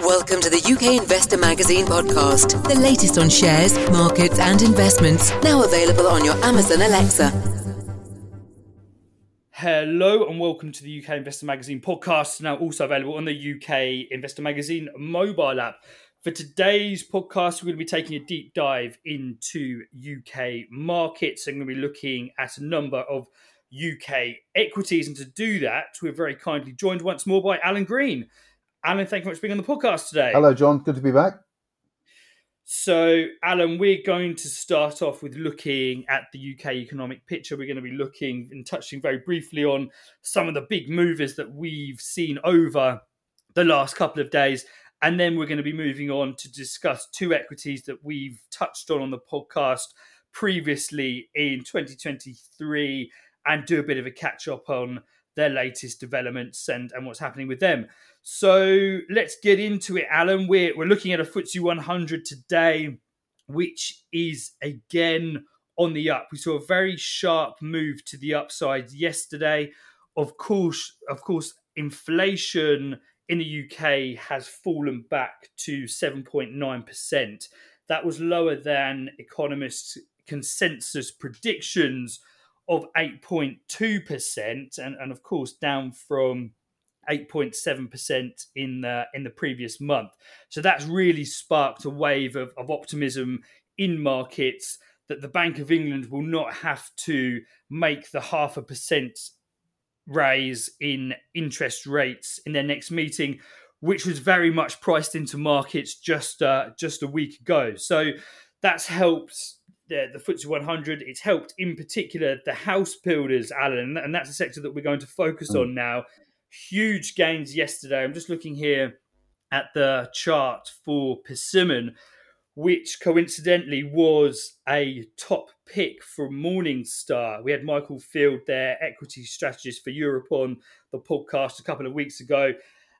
Welcome to the UK Investor Magazine podcast, the latest on shares, markets, and investments. Now available on your Amazon Alexa. Hello and welcome to the UK Investor Magazine podcast, now also available on the UK Investor Magazine mobile app. For today's podcast, we're going to be taking a deep dive into UK markets and going to be looking at a number of UK equities. And to do that, we're very kindly joined once more by Alan Green. Alan, thank you much for being on the podcast today. Hello, John. Good to be back. So, Alan, we're going to start off with looking at the UK economic picture. We're going to be looking and touching very briefly on some of the big movers that we've seen over the last couple of days. And then we're going to be moving on to discuss two equities that we've touched on on the podcast previously in 2023 and do a bit of a catch up on their latest developments and, and what's happening with them. So let's get into it, Alan. We're, we're looking at a FTSE 100 today, which is again on the up. We saw a very sharp move to the upside yesterday. Of course, of course, inflation in the UK has fallen back to 7.9%. That was lower than economists' consensus predictions of 8.2%, and, and of course, down from 8.7% in the in the previous month. So that's really sparked a wave of, of optimism in markets that the Bank of England will not have to make the half a percent raise in interest rates in their next meeting, which was very much priced into markets just uh, just a week ago. So that's helped the, the FTSE 100. It's helped in particular the house builders, Alan, and that's a sector that we're going to focus mm. on now huge gains yesterday. I'm just looking here at the chart for Persimmon, which coincidentally was a top pick for Morningstar. We had Michael Field, their equity strategist for Europe, on the podcast a couple of weeks ago.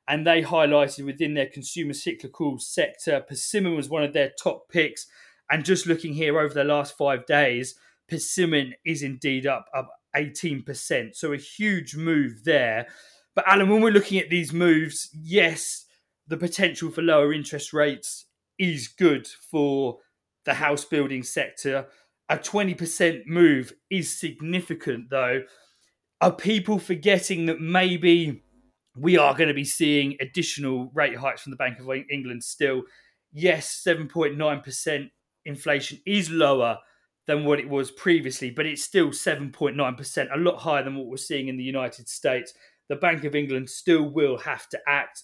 And they highlighted within their consumer cyclical sector, Persimmon was one of their top picks. And just looking here over the last five days, Persimmon is indeed up, up 18%. So a huge move there. But Alan, when we're looking at these moves, yes, the potential for lower interest rates is good for the house building sector. A 20% move is significant, though. Are people forgetting that maybe we are going to be seeing additional rate hikes from the Bank of England still? Yes, 7.9% inflation is lower than what it was previously, but it's still 7.9%, a lot higher than what we're seeing in the United States the Bank of England still will have to act.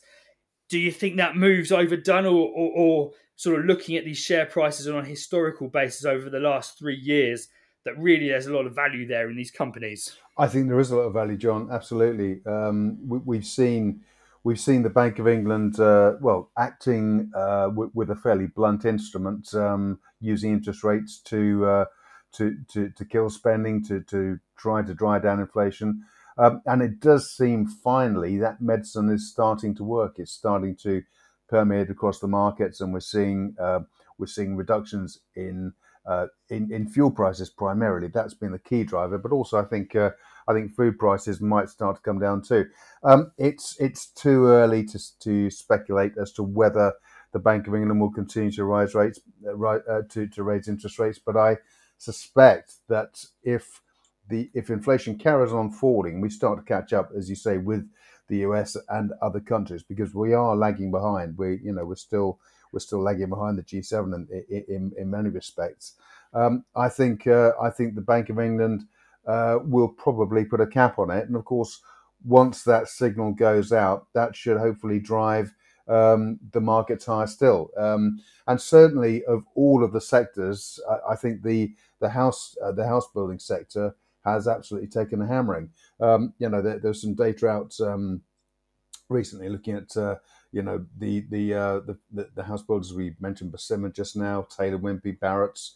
Do you think that move's overdone, or, or, or sort of looking at these share prices on a historical basis over the last three years, that really there's a lot of value there in these companies? I think there is a lot of value, John. Absolutely. Um, we, have seen we've seen the Bank of England, uh, well, acting uh, with, with, a fairly blunt instrument, um, using interest rates to, uh, to to to kill spending, to to try to drive down inflation. Um, and it does seem finally that medicine is starting to work. It's starting to permeate across the markets, and we're seeing uh, we're seeing reductions in, uh, in in fuel prices primarily. That's been the key driver, but also I think uh, I think food prices might start to come down too. Um, it's it's too early to to speculate as to whether the Bank of England will continue to rise rates, uh, uh, to to raise interest rates, but I suspect that if the if inflation carries on falling, we start to catch up, as you say, with the US and other countries because we are lagging behind. We you know we're still we're still lagging behind the G7 in in, in many respects. Um, I think uh, I think the Bank of England uh, will probably put a cap on it, and of course, once that signal goes out, that should hopefully drive um, the markets higher still. Um, and certainly, of all of the sectors, I, I think the the house uh, the house building sector has absolutely taken a hammering. Um, you know, there, there's some data out um, recently looking at uh, you know the the, uh, the, the house builders we mentioned, Persimmon just now, Taylor Wimpey, Barratt's,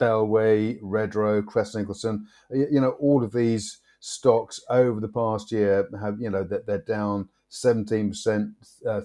Bellway, Redrow, Crest Nicholson. You know, all of these stocks over the past year have you know that they're down 17%. Uh,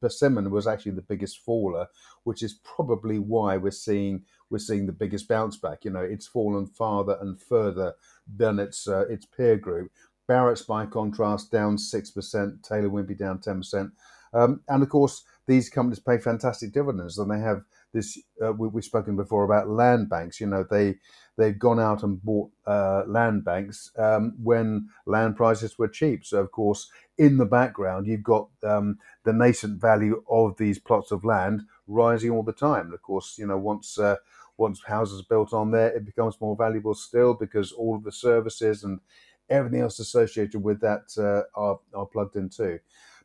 Persimmon was actually the biggest faller, which is probably why we're seeing we're seeing the biggest bounce back. You know, it's fallen farther and further than its uh, its peer group. Barratt's, by contrast, down six percent. Taylor Wimpey down ten percent. Um, and of course, these companies pay fantastic dividends, and they have this. Uh, we, have spoken before about land banks. You know, they they've gone out and bought uh, land banks um, when land prices were cheap. So, of course, in the background, you've got um, the nascent value of these plots of land rising all the time. And of course, you know, once uh, once houses are built on there, it becomes more valuable still because all of the services and everything else associated with that uh, are, are plugged in too.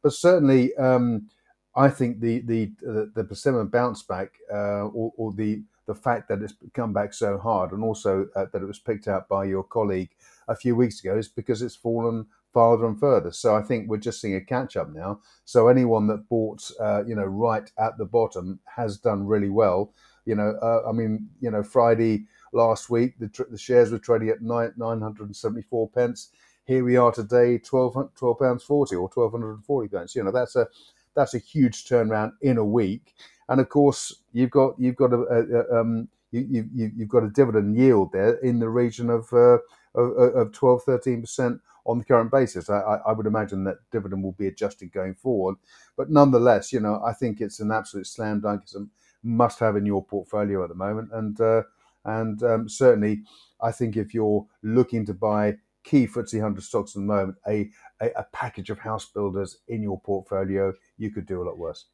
But certainly, um, I think the the the, the persimmon bounce back uh, or, or, the the fact that it's come back so hard, and also uh, that it was picked out by your colleague a few weeks ago, is because it's fallen farther and further. So I think we're just seeing a catch up now. So anyone that bought, uh, you know, right at the bottom has done really well. You know, uh, I mean, you know, Friday last week the, the shares were trading at nine nine hundred and seventy four pence. Here we are today, 12, 12 pounds forty or twelve hundred and forty pence. You know, that's a that's a huge turnaround in a week. And of course, you've got you've got a, a, um, you, you, you've got a dividend yield there in the region of uh, of, of 12, 13 percent on the current basis. I, I, would imagine that dividend will be adjusted going forward, but nonetheless, you know, I think it's an absolute slam dunk. It's a must have in your portfolio at the moment, and uh, and um, certainly, I think if you're looking to buy key FTSE 100 stocks at the moment, a, a, a package of house builders in your portfolio, you could do a lot worse.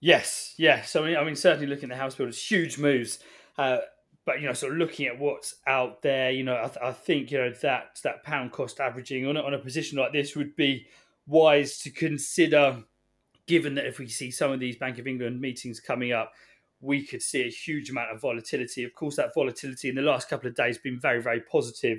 Yes, yes. I mean, I mean, certainly looking at the house builders, huge moves. Uh, but you know, sort of looking at what's out there, you know, I, th- I, think you know that that pound cost averaging on a, on a position like this would be wise to consider, given that if we see some of these Bank of England meetings coming up, we could see a huge amount of volatility. Of course, that volatility in the last couple of days has been very, very positive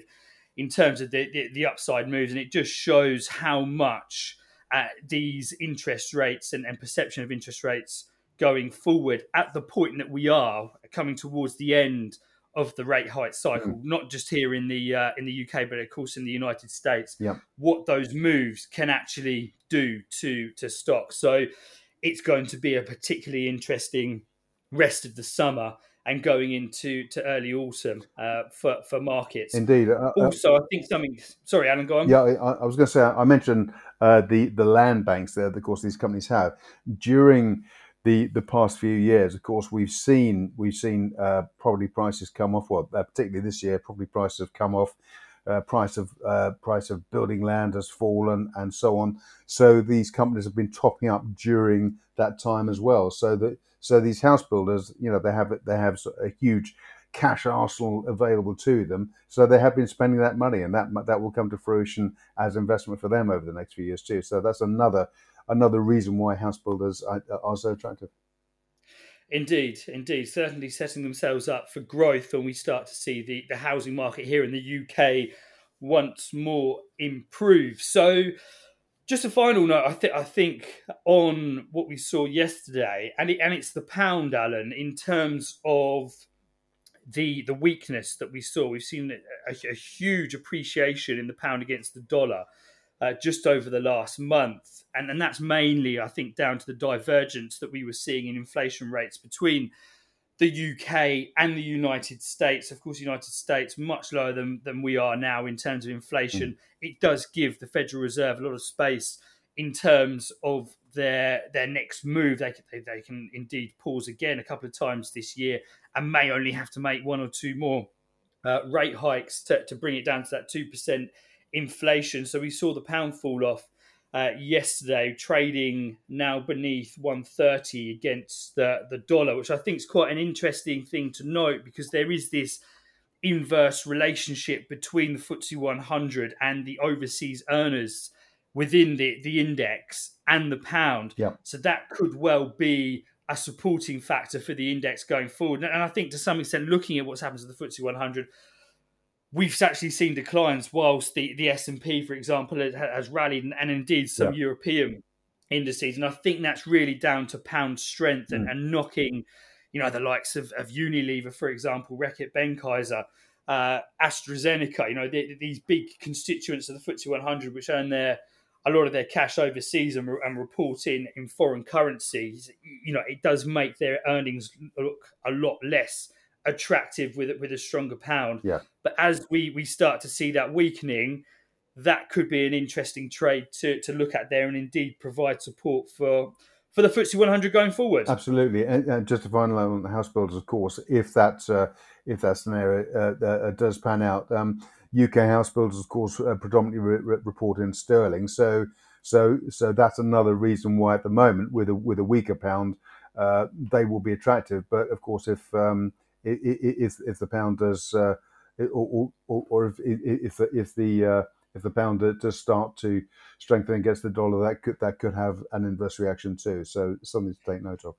in terms of the, the, the upside moves, and it just shows how much uh, these interest rates and, and perception of interest rates going forward at the point that we are coming towards the end of the rate hike cycle, mm. not just here in the uh, in the UK, but of course in the United States. Yeah. What those moves can actually do to to stocks. So it's going to be a particularly interesting rest of the summer and going into to early autumn uh, for for markets. Indeed. Uh, uh also, I think something. Sorry, Alan, go on. Yeah, I, I was going to say I mentioned uh, the the land banks that, of course, these companies have during the the past few years. Of course, we've seen we've seen uh, property prices come off. Well, uh, particularly this year, property prices have come off. Uh, price of uh, price of building land has fallen, and so on. So these companies have been topping up during that time as well. So that so these house builders, you know, they have they have a huge cash arsenal available to them. So they have been spending that money, and that that will come to fruition as investment for them over the next few years too. So that's another another reason why house builders are, are so attractive. Indeed, indeed, certainly setting themselves up for growth when we start to see the, the housing market here in the UK once more improve. So, just a final note, I think I think on what we saw yesterday, and it, and it's the pound, Alan, in terms of the the weakness that we saw. We've seen a, a huge appreciation in the pound against the dollar uh, just over the last month. And, and that's mainly, I think, down to the divergence that we were seeing in inflation rates between the UK and the United States. Of course, the United States much lower than, than we are now in terms of inflation. Mm. It does give the Federal Reserve a lot of space in terms of their their next move. They, they, they can indeed pause again a couple of times this year and may only have to make one or two more uh, rate hikes to, to bring it down to that 2% inflation. So we saw the pound fall off uh, yesterday, trading now beneath 130 against the, the dollar, which I think is quite an interesting thing to note because there is this inverse relationship between the FTSE 100 and the overseas earners within the, the index and the pound. Yeah. So that could well be a supporting factor for the index going forward. And I think to some extent, looking at what's happened to the FTSE 100, we've actually seen declines whilst the, the S&P, for example, has rallied and, and indeed some yeah. European indices. And I think that's really down to pound strength and, mm. and knocking, you know, the likes of, of Unilever, for example, Reckitt Benckiser, uh, AstraZeneca, you know, the, these big constituents of the FTSE 100, which earn their a lot of their cash overseas and, and report in, in foreign currencies, you know, it does make their earnings look a lot less attractive with with a stronger pound. Yeah. But as we we start to see that weakening, that could be an interesting trade to to look at there and indeed provide support for for the FTSE 100 going forward. Absolutely, and, and just to finalise on the house builders, of course, if that uh, if that scenario uh, uh, does pan out, um, UK house builders, of course, uh, predominantly re- report in sterling. So so so that's another reason why at the moment, with a with a weaker pound, uh, they will be attractive. But of course, if um, if if the pound does uh, or, or, or if if the, if the if the pound does start to strengthen against the dollar, that could that could have an inverse reaction too. So something to take note of.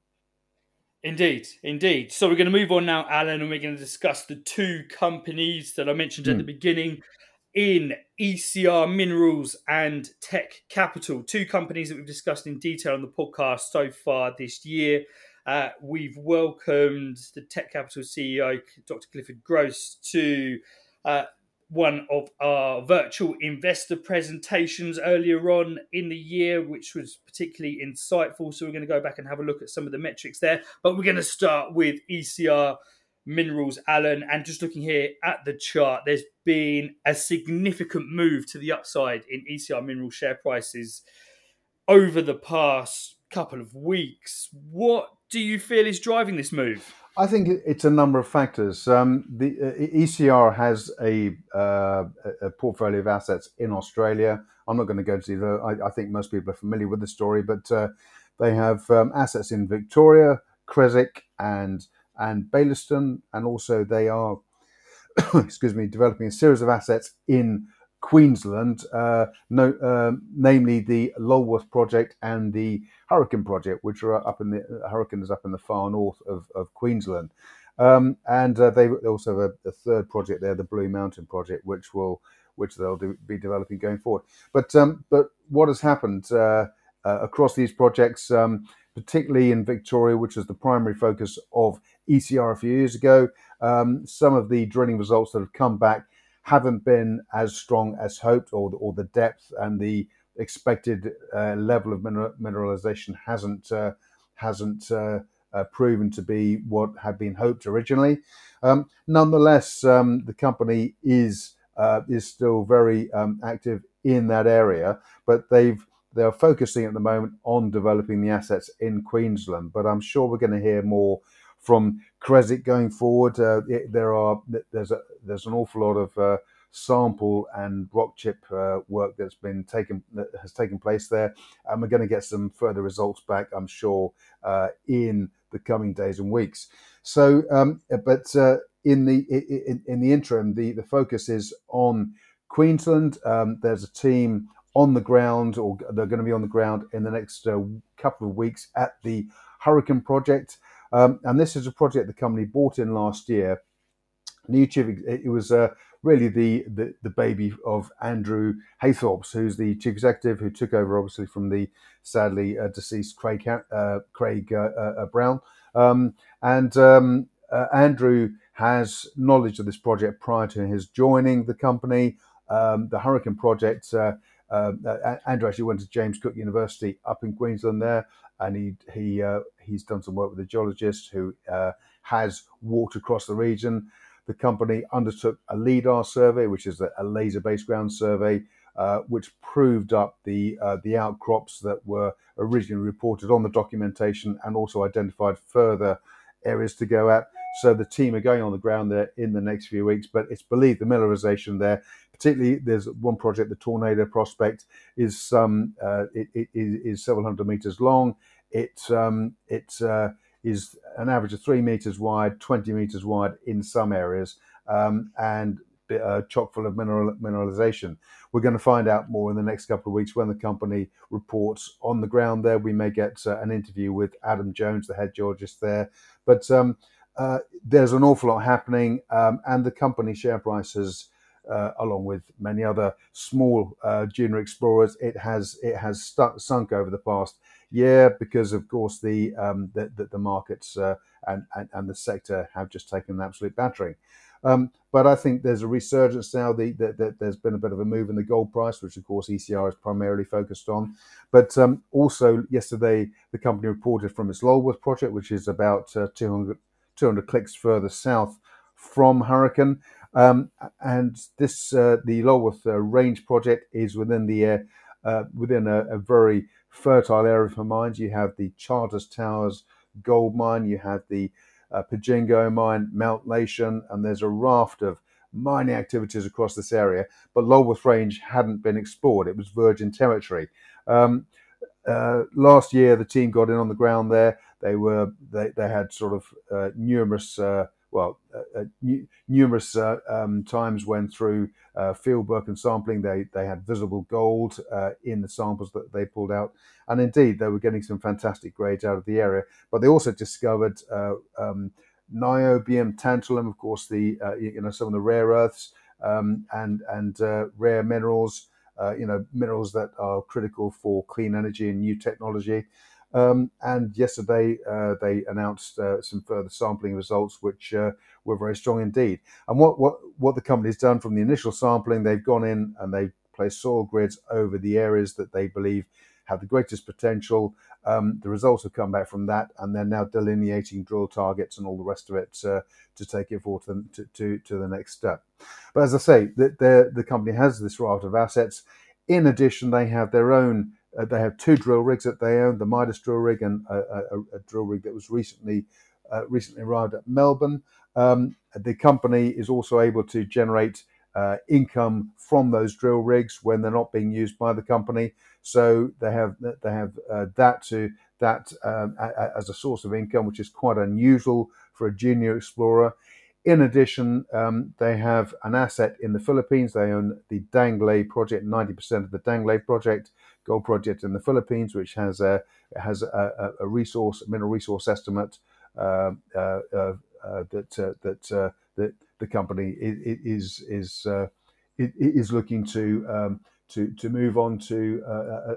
Indeed, indeed. So we're going to move on now, Alan, and we're going to discuss the two companies that I mentioned at mm. the beginning in ECR Minerals and Tekcapital, two companies that we've discussed in detail on the podcast so far this year. Uh, we've welcomed the Tekcapital CEO, Dr. Clifford Gross, to uh, one of our virtual investor presentations earlier on in the year, which was particularly insightful. So we're going to go back and have a look at some of the metrics there. But we're going to start with ECR Minerals, Alan. And just looking here at the chart, there's been a significant move to the upside in ECR Mineral share prices over the past couple of weeks. What do you feel is driving this move? I think it's a number of factors. Um, the uh, ECR has a, uh, a, portfolio of assets in Australia. I'm not going to go into the. I, I think most people are familiar with the story, but uh, they have um, assets in Victoria, Creswick, and and Bailieston, and also they are, excuse me, developing a series of assets in Queensland, uh, no, uh, namely the Lolworth project and the Hurricane project, which are up in the uh, Hurricane is up in the far north of, of Queensland. Um, and uh, they also have a, a, third project there, the Blue Mountain project, which will which they'll do, be developing going forward. But um, but what has happened uh, uh, across these projects, um, particularly in Victoria, which was the primary focus of ECR a few years ago, um, some of the drilling results that have come back haven't been as strong as hoped, or or the depth and the expected uh, level of mineral, mineralization hasn't uh, hasn't uh, uh, proven to be what had been hoped originally. Um, nonetheless, um, the company is uh, is still very um, active in that area, but they've they're focusing at the moment on developing the assets in Queensland. But I'm sure we're going to hear more from Creswick going forward. Uh, it, there are there's a there's an awful lot of uh, sample and rock chip uh, work that's been taken that has taken place there, and we're going to get some further results back, I'm sure, uh, in the coming days and weeks. So, um, but uh, in the in, in, the interim, the the focus is on Queensland. Um, there's a team on the ground, or they're going to be on the ground in the next uh, couple of weeks at the Hurricane Project. Um, and this is a project the company bought in last year. Chief, it was uh, really the, the, the baby of Andrew Haythorps, who's the chief executive who took over obviously from the sadly uh, deceased Craig uh, Craig uh, uh, Brown. Um, and um, Andrew has knowledge of this project prior to his joining the company. Um, the Hurricane Project. Uh, Andrew actually went to James Cook University up in Queensland there, and he he uh, he's done some work with a geologist who uh, has walked across the region. The company undertook a LIDAR survey, which is a, laser-based ground survey, uh, which proved up the uh, the outcrops that were originally reported on the documentation, and also identified further areas to go at. So the team are going on the ground there in the next few weeks, but it's believed the mineralization there, particularly there's one project, the Tornado Prospect, is um, uh, it, it is several hundred meters long. It um, it uh, is an average of three meters wide, 20 meters wide in some areas, um, and uh, chock full of mineral, mineralization. We're going to find out more in the next couple of weeks when the company reports on the ground there. We may get uh, an interview with Adam Jones, the head geologist there. But um, uh, there's an awful lot happening, um, and the company share prices. Uh, along with many other small uh, junior explorers, it has it has stuck, sunk over the past year because, of course, the um, the, the, the, markets uh, and, and, and the sector have just taken an absolute battering. Um, but I think there's a resurgence now. The, the, the, there's been a bit of a move in the gold price, which of course ECR is primarily focused on. But um, also yesterday, the company reported from its Lolworth project, which is about uh, 200, 200 clicks further south from Hurricane. Um, and this, uh, the Lolworth uh, Range project, is within the uh, within a, a, very fertile area for mines. You have the Charters Towers gold mine, you have the uh, Pajingo mine, Mount Nation, and there's a raft of mining activities across this area. But Lolworth Range hadn't been explored; it was virgin territory. Um, uh, last year, the team got in on the ground there. They were they, they had sort of uh, numerous uh, well, uh, uh numerous uh, um, times when through uh, field work and sampling, they, they had visible gold uh, in the samples that they pulled out. And indeed, they were getting some fantastic grades out of the area. But they also discovered uh, um, niobium, tantalum, of course, the you know some of the rare earths um, and and rare minerals. you know minerals that are critical for clean energy and new technology. Um, and yesterday uh, they announced uh, some further sampling results, which uh, were very strong indeed. And what, what, what the company's done from the initial sampling, they've gone in and they've placed soil grids over the areas that they believe have the greatest potential. Um, the results have come back from that, and they're now delineating drill targets and all the rest of it uh, to take it forward to, to, to, to, the next step. But as I say, the, the company has this raft of assets. In addition, they have their own uh, they have two drill rigs that they own: the Midas drill rig and a, a, a drill rig that was recently uh, recently arrived at Melbourne. Um, the company is also able to generate uh, income from those drill rigs when they're not being used by the company. So they have they have uh, that to that um, a, as a source of income, which is quite unusual for a junior explorer. In addition, um, they have an asset in the Philippines. They own the Danglay project, 90% of the Danglay project, gold project in the Philippines, which has a has a, a resource, mineral resource estimate uh, uh, uh, that uh, that uh, that the company is is uh, is looking to um, to to move on to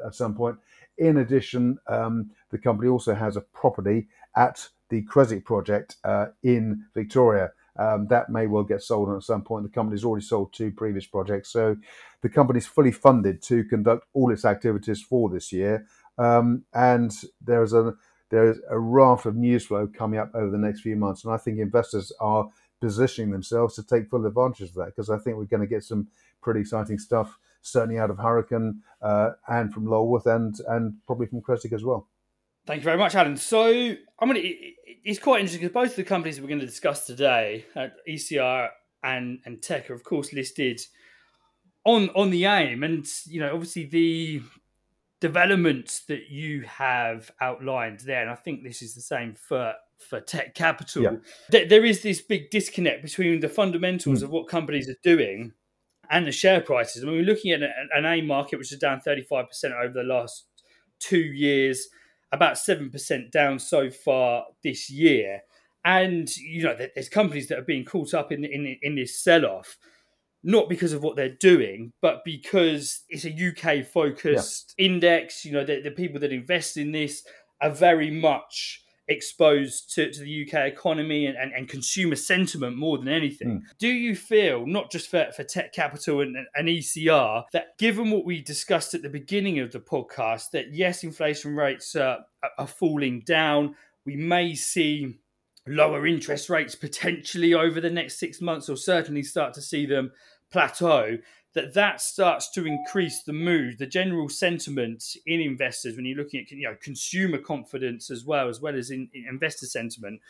at some point. In addition, um, the company also has a property at the Creswick project in Victoria. Um, that may well get sold at some point. The company's already sold two previous projects, so the company's fully funded to conduct all its activities for this year. Um, and there is a there is a raft of news flow coming up over the next few months, and I think investors are positioning themselves to take full advantage of that because I think we're going to get some pretty exciting stuff, certainly out of Hurricane uh, and from Lolworth and and probably from Creswick as well. Thank you very much, Alan. So, I'm going to. It's quite interesting because both of the companies we're going to discuss today, uh, ECR and and Tek, are of course listed on on the aim, and you know, obviously the developments that you have outlined there, and I think this is the same for for Tekcapital. Yeah. There, there is this big disconnect between the fundamentals mm. of what companies are doing and the share prices. I mean, we're looking at an, an AIM market which is down 35% over the last two years, about 7% down so far this year. And, you know, there's companies that are being caught up in, in, in this sell off not because of what they're doing, but because it's a UK focused yeah. index. You know, the, the, people that invest in this are very much exposed to, to the UK economy and, and, and, consumer sentiment more than anything. Mm. Do you feel, not just for, for Tekcapital and, and ECR, that given what we discussed at the beginning of the podcast, that yes, inflation rates are, are falling down, we may see lower interest rates potentially over the next six months, or certainly start to see them plateau, that that starts to increase the mood, the general sentiment in investors when you're looking at you know consumer confidence as well as well as in, in investor sentiment,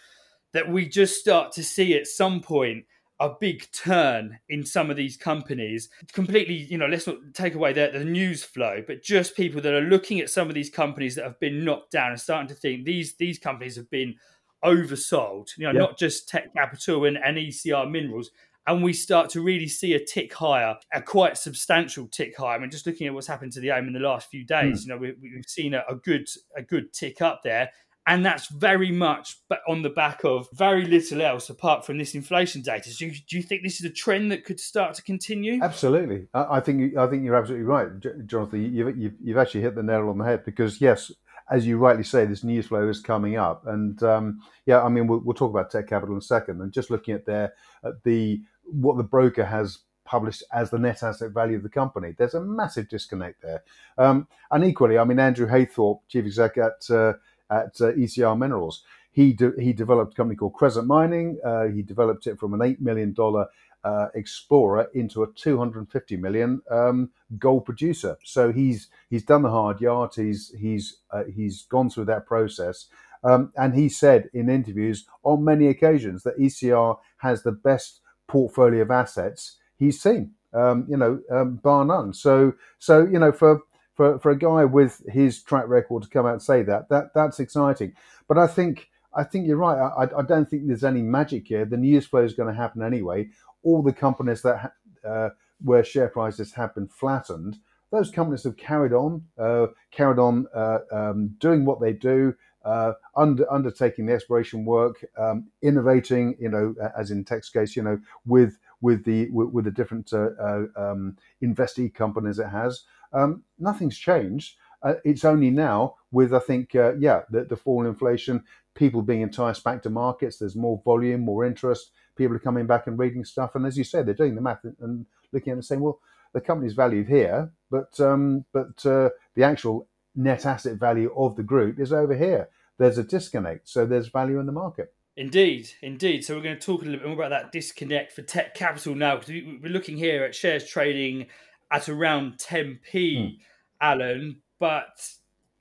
that we just start to see at some point a big turn in some of these companies. Completely, you know, let's not take away the, the news flow, but just people that are looking at some of these companies that have been knocked down and starting to think these these companies have been oversold. You know, not just Tekcapital and, and ECR Minerals, and we start to really see a tick higher, a quite substantial tick higher. I mean, just looking at what's happened to the AIM in the last few days, mm. you know, we, have seen a, a, good a good tick up there, and that's very much on the back of very little else apart from this inflation data. So, do you think this is a trend that could start to continue? Absolutely, I, I think I think you're absolutely right, Jonathan. You've, you've, you've actually hit the nail on the head because yes, as you rightly say, this news flow is coming up, and um, yeah, I mean, we'll, we'll, talk about Tekcapital in a second, and just looking at their at the what the broker has published as the net asset value of the company. There's a massive disconnect there. Um, and equally, I mean, Andrew Haythorpe, chief exec at uh, at uh, ECR Minerals, he de- he developed a company called Crescent Mining. Uh, he developed it from an eight million dollar uh, explorer into a 250 million um, gold producer. So he's he's done the hard yard. He's he's uh, he's gone through that process. Um, and he said in interviews on many occasions that ECR has the best portfolio of assets he's seen. Um, you know, um, bar none. So so you know for for, for a guy with his track record to come out and say that that that's exciting. But I think I think you're right. I, I don't think there's any magic here. The news flow is going to happen anyway. All the companies that uh, where share prices have been flattened, those companies have carried on, uh, carried on uh, um, doing what they do, uh, under, undertaking the exploration work, um, innovating. You know, as in Tek's case, you know, with with the with, with the different uh, uh, um, investee companies it has. Um, nothing's changed. it's only now with I think yeah the, the fall in inflation people being enticed back to markets. There's more volume, more interest. People are coming back and reading stuff. And as you said, they're doing the math and looking at it and saying, well, the company's valued here, but um, but uh, the actual net asset value of the group is over here. There's a disconnect, so there's value in the market. Indeed, indeed. So we're going to talk a little bit more about that disconnect for Tekcapital now, because we're looking here at shares trading at around 10p, mm. Alan. But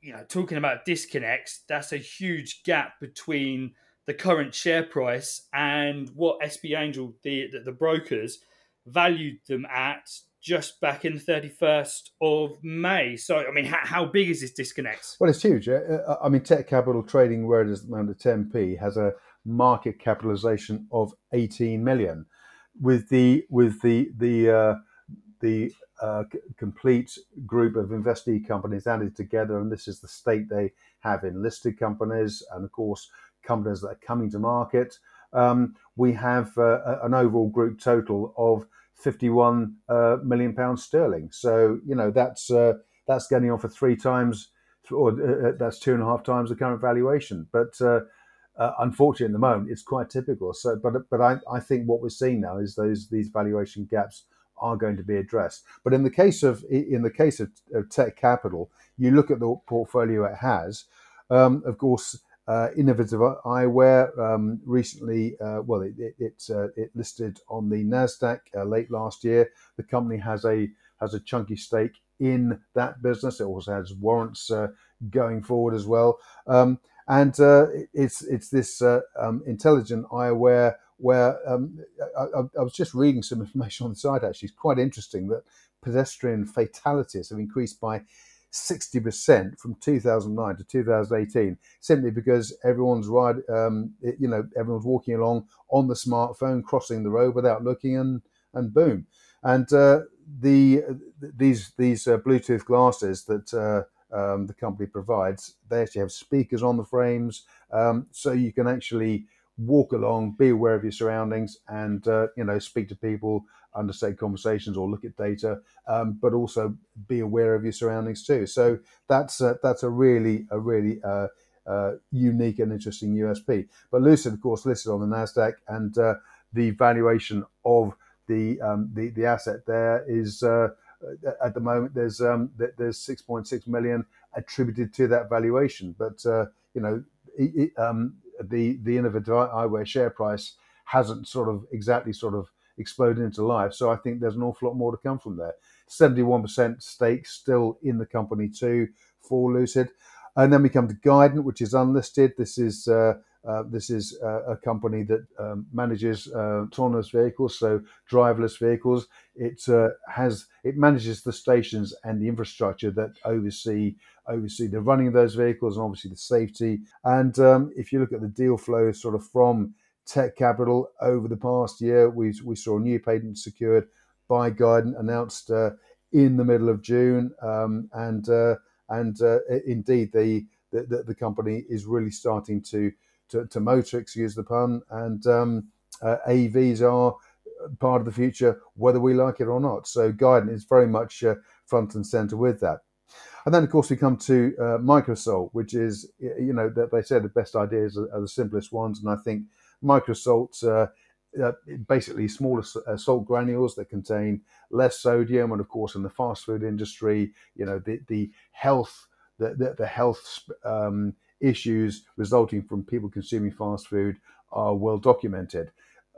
you know, talking about disconnects, that's a huge gap between the current share price and what SP Angel, the, the, the brokers, valued them at just back in the 31st of May. So, I mean, how, how big is this disconnect? Well, it's huge. Uh, uh, I mean, Tekcapital trading where it is around the 10p has a market capitalization of 18 million. With the with the the uh, the uh, complete group of investee companies added together, and this is the state they have in listed companies, and of course companies that are coming to market. Um, we have uh, an overall group total of 51 uh, million pounds sterling. So you know that's uh, that's getting on for three times, or uh, uh, that's two and a half times the current valuation. But unfortunately, at the moment, it's quite typical. So, but but I, I think what we're seeing now is those these valuation gaps are going to be addressed. But in the case of in the case of, of Tekcapital, you look at the portfolio it has. Um, of course, uh, Innovative Eyewear um, recently, uh, well, it, it, it, uh, it, listed on the Nasdaq uh, late last year. The company has a has a chunky stake in that business. It also has warrants uh, going forward as well. Um, and uh, it's it's this um, intelligent eyewear where um, I, I, was just reading some information on the site. Actually, it's quite interesting that pedestrian fatalities have increased by 60% from 2009 to 2018 simply because everyone's ride um, you know everyone's walking along on the smartphone crossing the road without looking and and boom. And uh, the these these uh, bluetooth glasses that uh, um, the company provides they actually have speakers on the frames um, so you can actually walk along, be aware of your surroundings, and uh, you know speak to people, understand conversations, or look at data, um, but also be aware of your surroundings too. So that's uh, that's a really a really uh, uh unique and interesting USP. But Lucyd, of course, listed on the Nasdaq, and uh, the valuation of the um, the the asset there is. Uh, at the moment, there's um, there's 6.6 million attributed to that valuation, but you know, it, um, the the innovative eyewear share price hasn't sort of exactly sort of exploded into life. So I think there's an awful lot more to come from there. 71% stake still in the company too for Lucyd. And then we come to Guident, which is unlisted. This is uh, this is uh, a company that um, manages uh, autonomous vehicles, so driverless vehicles. It uh, has it manages the stations and the infrastructure that oversee oversee the running of those vehicles and obviously the safety. And um, if you look at the deal flow, sort of from Tekcapital over the past year, we we saw a new patent secured by Guident announced uh, in the middle of June, um, and and indeed the, the the company is really starting to to, to motor, excuse the pun, and um, uh, AVs are part of the future, whether we like it or not. So guidance is very much uh, front and center with that. And then, of course, we come to uh, Microsalt, which is, you know, that they say the best ideas are, are the simplest ones. And I think Microsalt, uh, uh, basically smaller uh, salt granules that contain less sodium. And of course, in the fast food industry, you know, the, the health, the, the, the health um, issues resulting from people consuming fast food are well documented.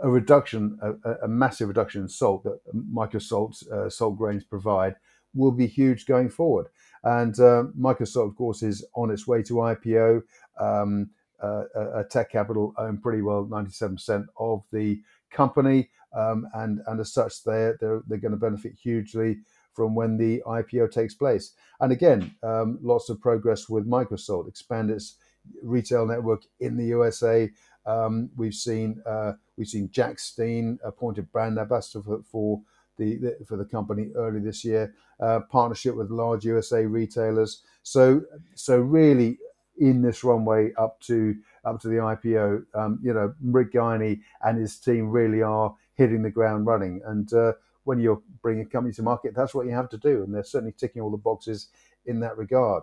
A reduction, a, a massive reduction in salt that microsalts, uh, salt grains provide will be huge going forward. And uh, Microsalt, of course, is on its way to IPO. Um, uh, uh, Tekcapital own pretty well 97% of the company, um, and and as such, they're they're, they're going to benefit hugely from when the IPO takes place. And again, um, lots of progress with Microsalt, expand its retail network in the USA. Um, we've seen uh, we've seen Jack Steen appointed brand ambassador for, for the, the, for the company early this year. Uh, partnership with large USA retailers. So so really in this runway up to up to the IPO, um, you know, Rick Guiney and his team really are hitting the ground running. And uh, when you're bringing a company to market, that's what you have to do, and they're certainly ticking all the boxes in that regard.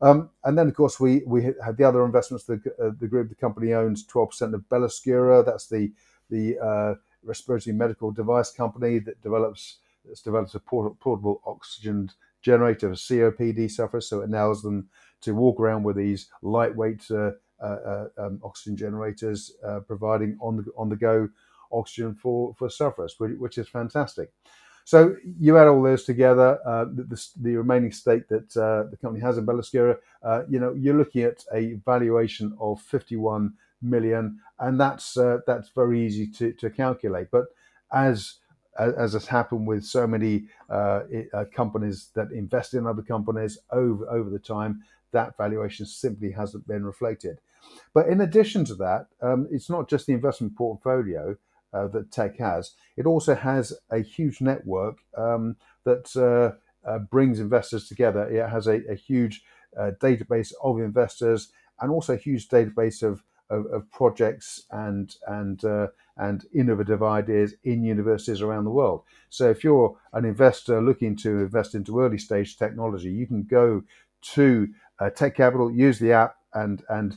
Um, and then, of course, we we had the other investments. The uh, the group, the company owns 12% of Belluscura. That's the the uh, respiratory medical device company that develops that's develops a portable oxygen generator for COPD sufferers. So it allows them to walk around with these lightweight uh, uh, uh um, oxygen generators, uh, providing on the on the go oxygen for for sufferers, which is fantastic. So you add all those together, uh, the, the, remaining stake that uh, the company has in Belluscura, uh, you know, you're looking at a valuation of 51 million, and that's uh, that's very easy to, to calculate. But as as has happened with so many uh, uh, companies that invest in other companies over over the time, that valuation simply hasn't been reflected. But in addition to that, um, it's not just the investment portfolio uh, that Tek has; it also has a huge network um, that uh, uh, brings investors together. It has a, a huge uh, database of investors and also a huge database of of, of projects and and uh, and innovative ideas in universities around the world. So if you're an investor looking to invest into early stage technology, you can go to Tekcapital, use the app, and and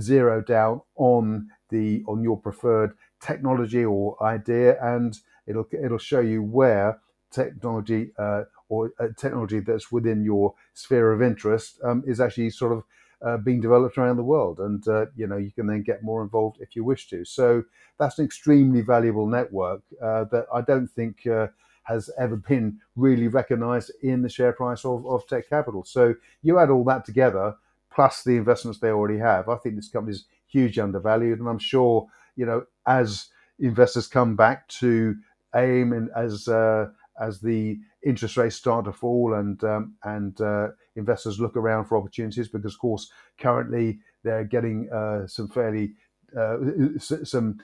zero down on the on your preferred technology or idea, and it'll it'll show you where technology uh, or uh, technology that's within your sphere of interest um, is actually sort of uh, being developed around the world, and uh, you know you can then get more involved if you wish to. So that's an extremely valuable network uh, that I don't think uh, has ever been really recognised in the share price of, of Tekcapital. So you add all that together, plus the investments they already have. I think this company is hugely undervalued, and I'm sure you know as investors come back to AIM and as uh, as the interest rates start to fall and um, and uh, investors look around for opportunities because, of course, currently they're getting uh, some fairly uh, some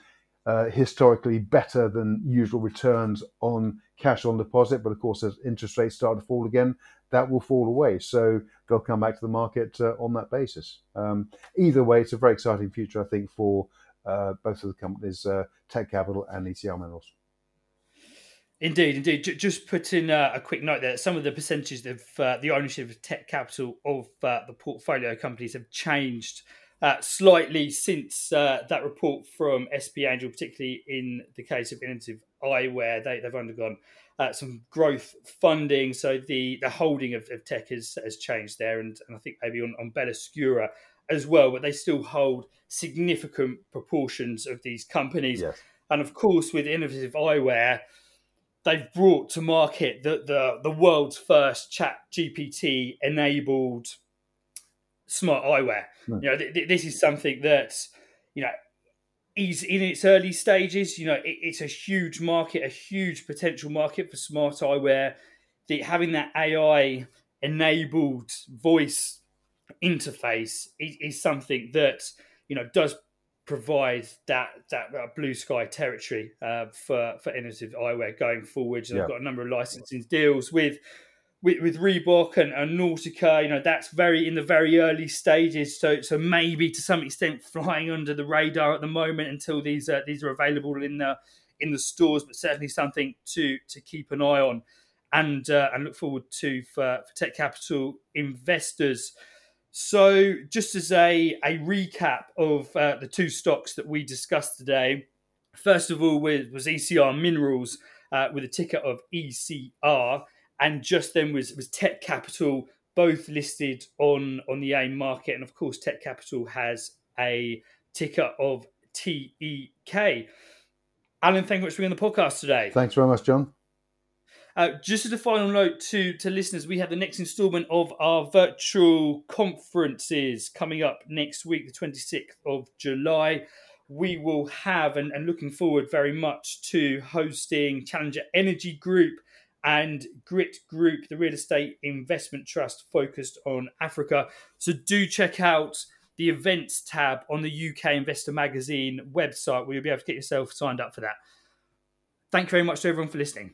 uh, historically better than usual returns on cash on deposit. But of course, as interest rates start to fall again, that will fall away. So they'll come back to the market uh, on that basis. Um, either way, it's a very exciting future, I think, for both of the companies, Tekcapital and ECR Minerals. Indeed, indeed. Just put in uh, a quick note there. Some of the percentages of uh, the ownership of Tekcapital of uh, the portfolio companies have changed uh, slightly since uh, that report from SP Angel, particularly in the case of Innovative Eyewear. They, have undergone uh, some growth funding, so the, the holding of, of Tek has, has changed there, and, and I think maybe on, on Belluscura as well, but they still hold significant proportions of these companies. Yes. And of course, with Innovative Eyewear, they've brought to market the the, the world's first chat GPT enabled smart eyewear. Mm. You know, th- th- this is something that you know is in its early stages. You know, it, it's a huge market, a huge potential market for smart eyewear. The, having that AI enabled voice interface is, is something that you know does provide that that uh, blue sky territory uh, for for innovative eyewear going forwards. Yeah. I've got a number of licensing deals with with, with Reebok and, and, Nautica. You know that's very in the very early stages. So so maybe to some extent flying under the radar at the moment until these uh, these are available in the in the stores, but certainly something to to keep an eye on and uh, and look forward to for, for Tekcapital investors. So, just as a, a recap of uh, the two stocks that we discussed today, first of all was, was ECR Minerals uh, with a ticker of ECR, and just then was, was Tekcapital both listed on on the AIM market, and of course, Tekcapital has a ticker of TEK. Alan, thank you much for being on the podcast today. Thanks very much, John. Uh, just as a final note to, to listeners, we have the next instalment of our virtual conferences coming up next week, the 26th of July. We will have, and, and looking forward very much to hosting Challenger Energy Group and Grit Group, the real estate investment trust focused on Africa. So do check out the events tab on the UK Investor Magazine website where you'll be able to get yourself signed up for that. Thank you very much to everyone for listening.